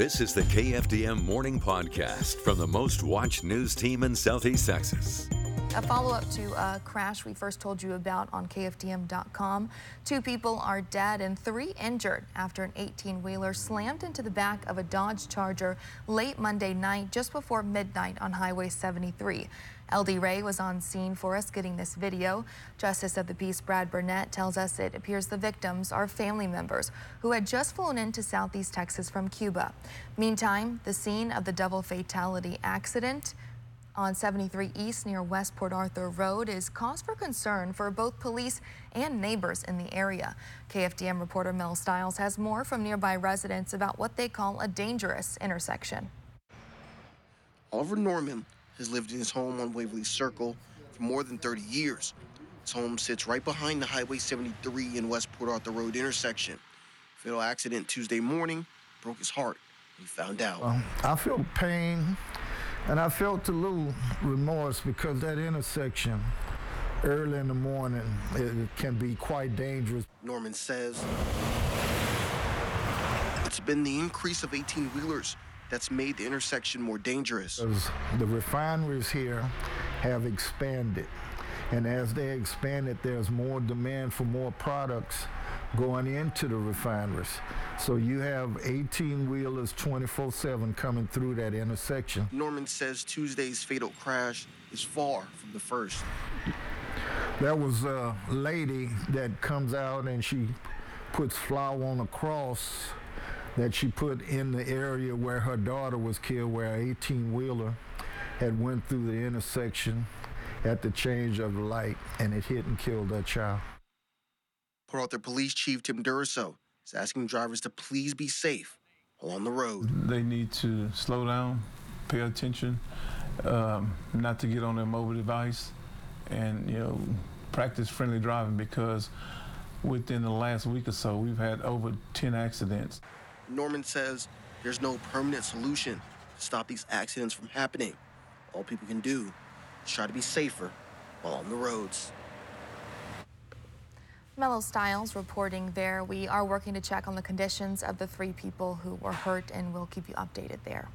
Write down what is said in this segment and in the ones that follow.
This is the KFDM Morning Podcast from the most watched news team in Southeast Texas. A follow up to a crash we first told you about on KFDM.com. Two people are dead and three injured after an 18 wheeler slammed into the back of a Dodge Charger late Monday night just before midnight on Highway 73. LD Ray was on scene for us getting this video. Justice of the Peace Brad Burnett tells us it appears the victims are family members who had just flown into Southeast Texas from Cuba. Meantime, the scene of the double fatality accident on 73 East near West Port Arthur Road is cause for concern for both police and neighbors in the area. KFDM reporter Mel Stiles has more from nearby residents about what they call a dangerous intersection. Oliver Norman has lived in his home on Waverly Circle for more than 30 years. His home sits right behind the Highway 73 and West Port Arthur Road intersection. Fatal accident Tuesday morning broke his heart. He found out. Well, I feel pain and I felt a little remorse because that intersection early in the morning it can be quite dangerous. Norman says it's been the increase of 18 wheelers that's made the intersection more dangerous. The refineries here have expanded. And as they expanded, there's more demand for more products going into the refineries. So you have 18 wheelers 24 7 coming through that intersection. Norman says Tuesday's fatal crash is far from the first. There was a lady that comes out and she puts flour on a cross that she put in the area where her daughter was killed, where an 18 wheeler had went through the intersection at the change of the light and it hit and killed that child. Port Arthur Police Chief Tim Duriso is asking drivers to please be safe on the road. They need to slow down, pay attention, um, not to get on their mobile device, and you know practice friendly driving because within the last week or so we've had over 10 accidents. Norman says there's no permanent solution to stop these accidents from happening. All people can do is try to be safer while on the roads. Mellow Stiles reporting there. We are working to check on the conditions of the three people who were hurt, and we'll keep you updated there.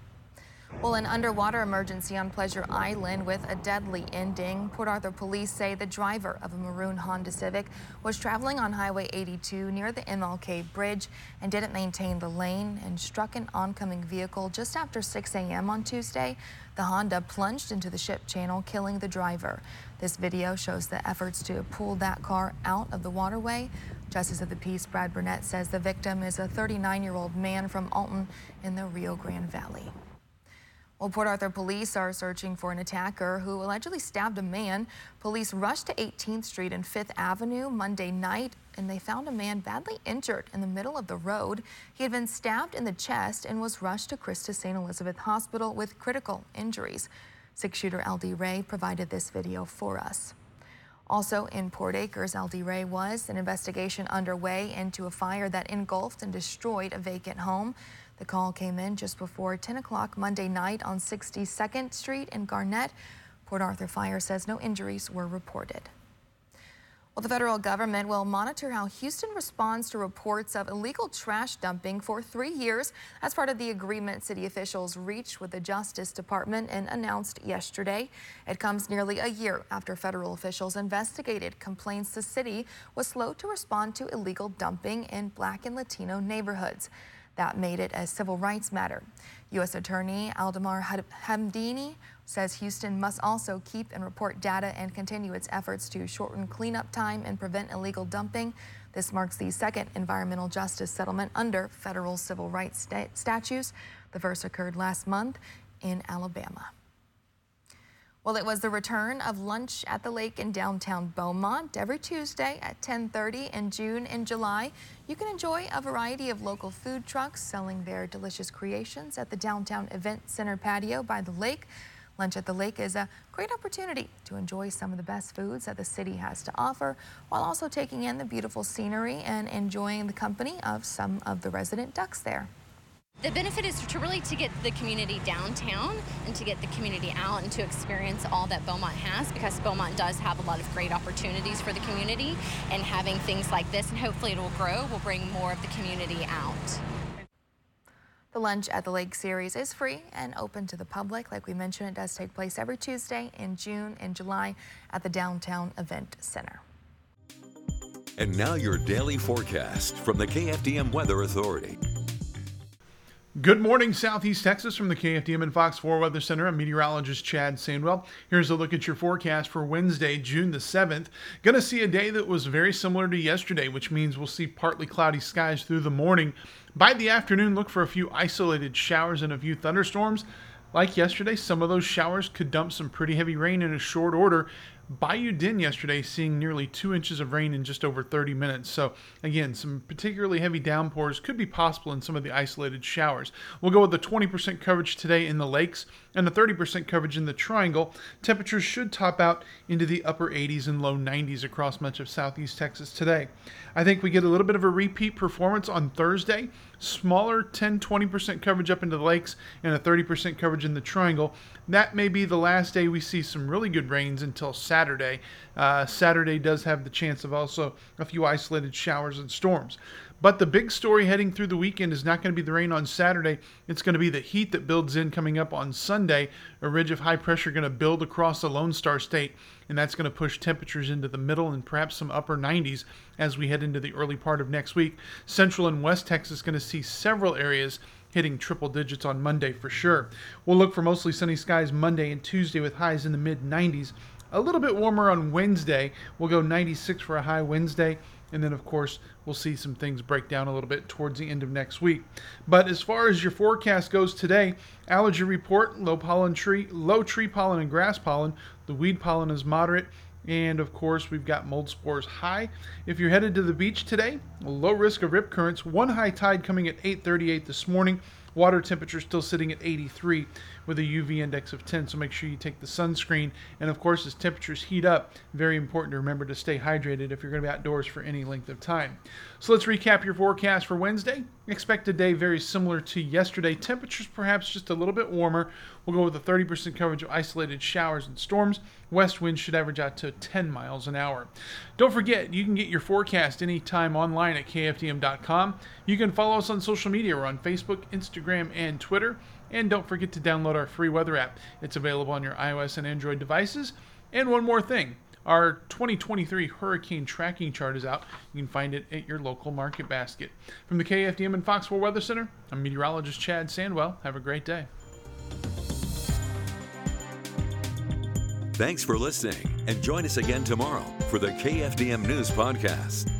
Well, an underwater emergency on Pleasure Island with a deadly ending. Port Arthur police say the driver of a maroon Honda Civic was traveling on Highway 82 near the MLK Bridge and didn't maintain the lane and struck an oncoming vehicle just after 6 a.m. on Tuesday. The Honda plunged into the ship channel, killing the driver. This video shows the efforts to pull that car out of the waterway. Justice of the Peace Brad Burnett says the victim is a 39 year old man from Alton in the Rio Grande Valley. Well, Port Arthur police are searching for an attacker who allegedly stabbed a man. Police rushed to 18th Street and 5th Avenue Monday night and they found a man badly injured in the middle of the road. He had been stabbed in the chest and was rushed to Christus St. Elizabeth Hospital with critical injuries. Six shooter LD Ray provided this video for us. Also in Port Acres, LD Ray was an investigation underway into a fire that engulfed and destroyed a vacant home. The call came in just before 10 o'clock Monday night on 62nd Street in Garnett. Port Arthur Fire says no injuries were reported. Well, the federal government will monitor how Houston responds to reports of illegal trash dumping for three years as part of the agreement city officials reached with the Justice Department and announced yesterday. It comes nearly a year after federal officials investigated complaints the city was slow to respond to illegal dumping in black and Latino neighborhoods. That made it a civil rights matter. U.S. Attorney Alamdar Hamdani says Houston must also keep and report data and continue its efforts to shorten cleanup time and prevent illegal dumping. This marks the second environmental justice settlement under federal civil rights statutes. The first occurred last month in Alabama. Well, it was the return of lunch at the lake in downtown Beaumont every Tuesday at 10:30 in June and July. You can enjoy a variety of local food trucks selling their delicious creations at the downtown event center patio by the lake. Lunch at the lake is a great opportunity to enjoy some of the best foods that the city has to offer while also taking in the beautiful scenery and enjoying the company of some of the resident ducks there. The benefit is to really to get the community downtown and to get the community out and to experience all that Beaumont has because Beaumont does have a lot of great opportunities for the community and having things like this and hopefully it will grow will bring more of the community out. The Lunch at the Lake series is free and open to the public. Like we mentioned, it does take place every Tuesday in June and July at the Downtown Event Center. And now your daily forecast from the KFDM Weather Authority. Good morning, Southeast Texas, from the KFDM and Fox 4 Weather Center. I'm meteorologist Chad Sandwell. Here's a look at your forecast for Wednesday, June the 7th. Going to see a day that was very similar to yesterday, which means we'll see partly cloudy skies through the morning. By the afternoon, look for a few isolated showers and a few thunderstorms. Like yesterday, some of those showers could dump some pretty heavy rain in a short order. Bayou Din yesterday seeing nearly two inches of rain in just over 30 minutes. So, again, some particularly heavy downpours could be possible in some of the isolated showers. We'll go with the 20% coverage today in the lakes and the 30% coverage in the triangle. Temperatures should top out into the upper 80s and low 90s across much of southeast Texas today. I think we get a little bit of a repeat performance on Thursday. Smaller 10 20% coverage up into the lakes and a 30% coverage in the triangle. That may be the last day we see some really good rains until Saturday. Uh, Saturday does have the chance of also a few isolated showers and storms. But the big story heading through the weekend is not going to be the rain on Saturday. It's going to be the heat that builds in coming up on Sunday. A ridge of high pressure going to build across the Lone Star State, and that's going to push temperatures into the middle and perhaps some upper 90s as we head into the early part of next week. Central and West Texas going to see several areas hitting triple digits on Monday for sure. We'll look for mostly sunny skies Monday and Tuesday with highs in the mid 90s. A little bit warmer on Wednesday. We'll go 96 for a high Wednesday. And then, of course, we'll see some things break down a little bit towards the end of next week. But as far as your forecast goes today, allergy report, low pollen tree, low tree pollen and grass pollen. The weed pollen is moderate. And of course, we've got mold spores high. If you're headed to the beach today, low risk of rip currents. One high tide coming at 8:38 this morning. Water temperature still sitting at 83 with a UV index of 10. So make sure you take the sunscreen. And of course, as temperatures heat up, very important to remember to stay hydrated if you're going to be outdoors for any length of time. So let's recap your forecast for Wednesday. Expect a day very similar to yesterday. Temperatures perhaps just a little bit warmer. We'll go with a 30% coverage of isolated showers and storms. West winds should average out to 10 miles an hour. Don't forget, you can get your forecast anytime online at kfdm.com. You can follow us on social media. We're on Facebook, Instagram, and Twitter. And don't forget to download our free weather app. It's available on your iOS and Android devices. And one more thing our 2023 hurricane tracking chart is out. You can find it at your local market basket. From the KFDM and Fox 4 Weather Center, I'm meteorologist Chad Sandwell. Have a great day. Thanks for listening, and join us again tomorrow for the KFDM News Podcast.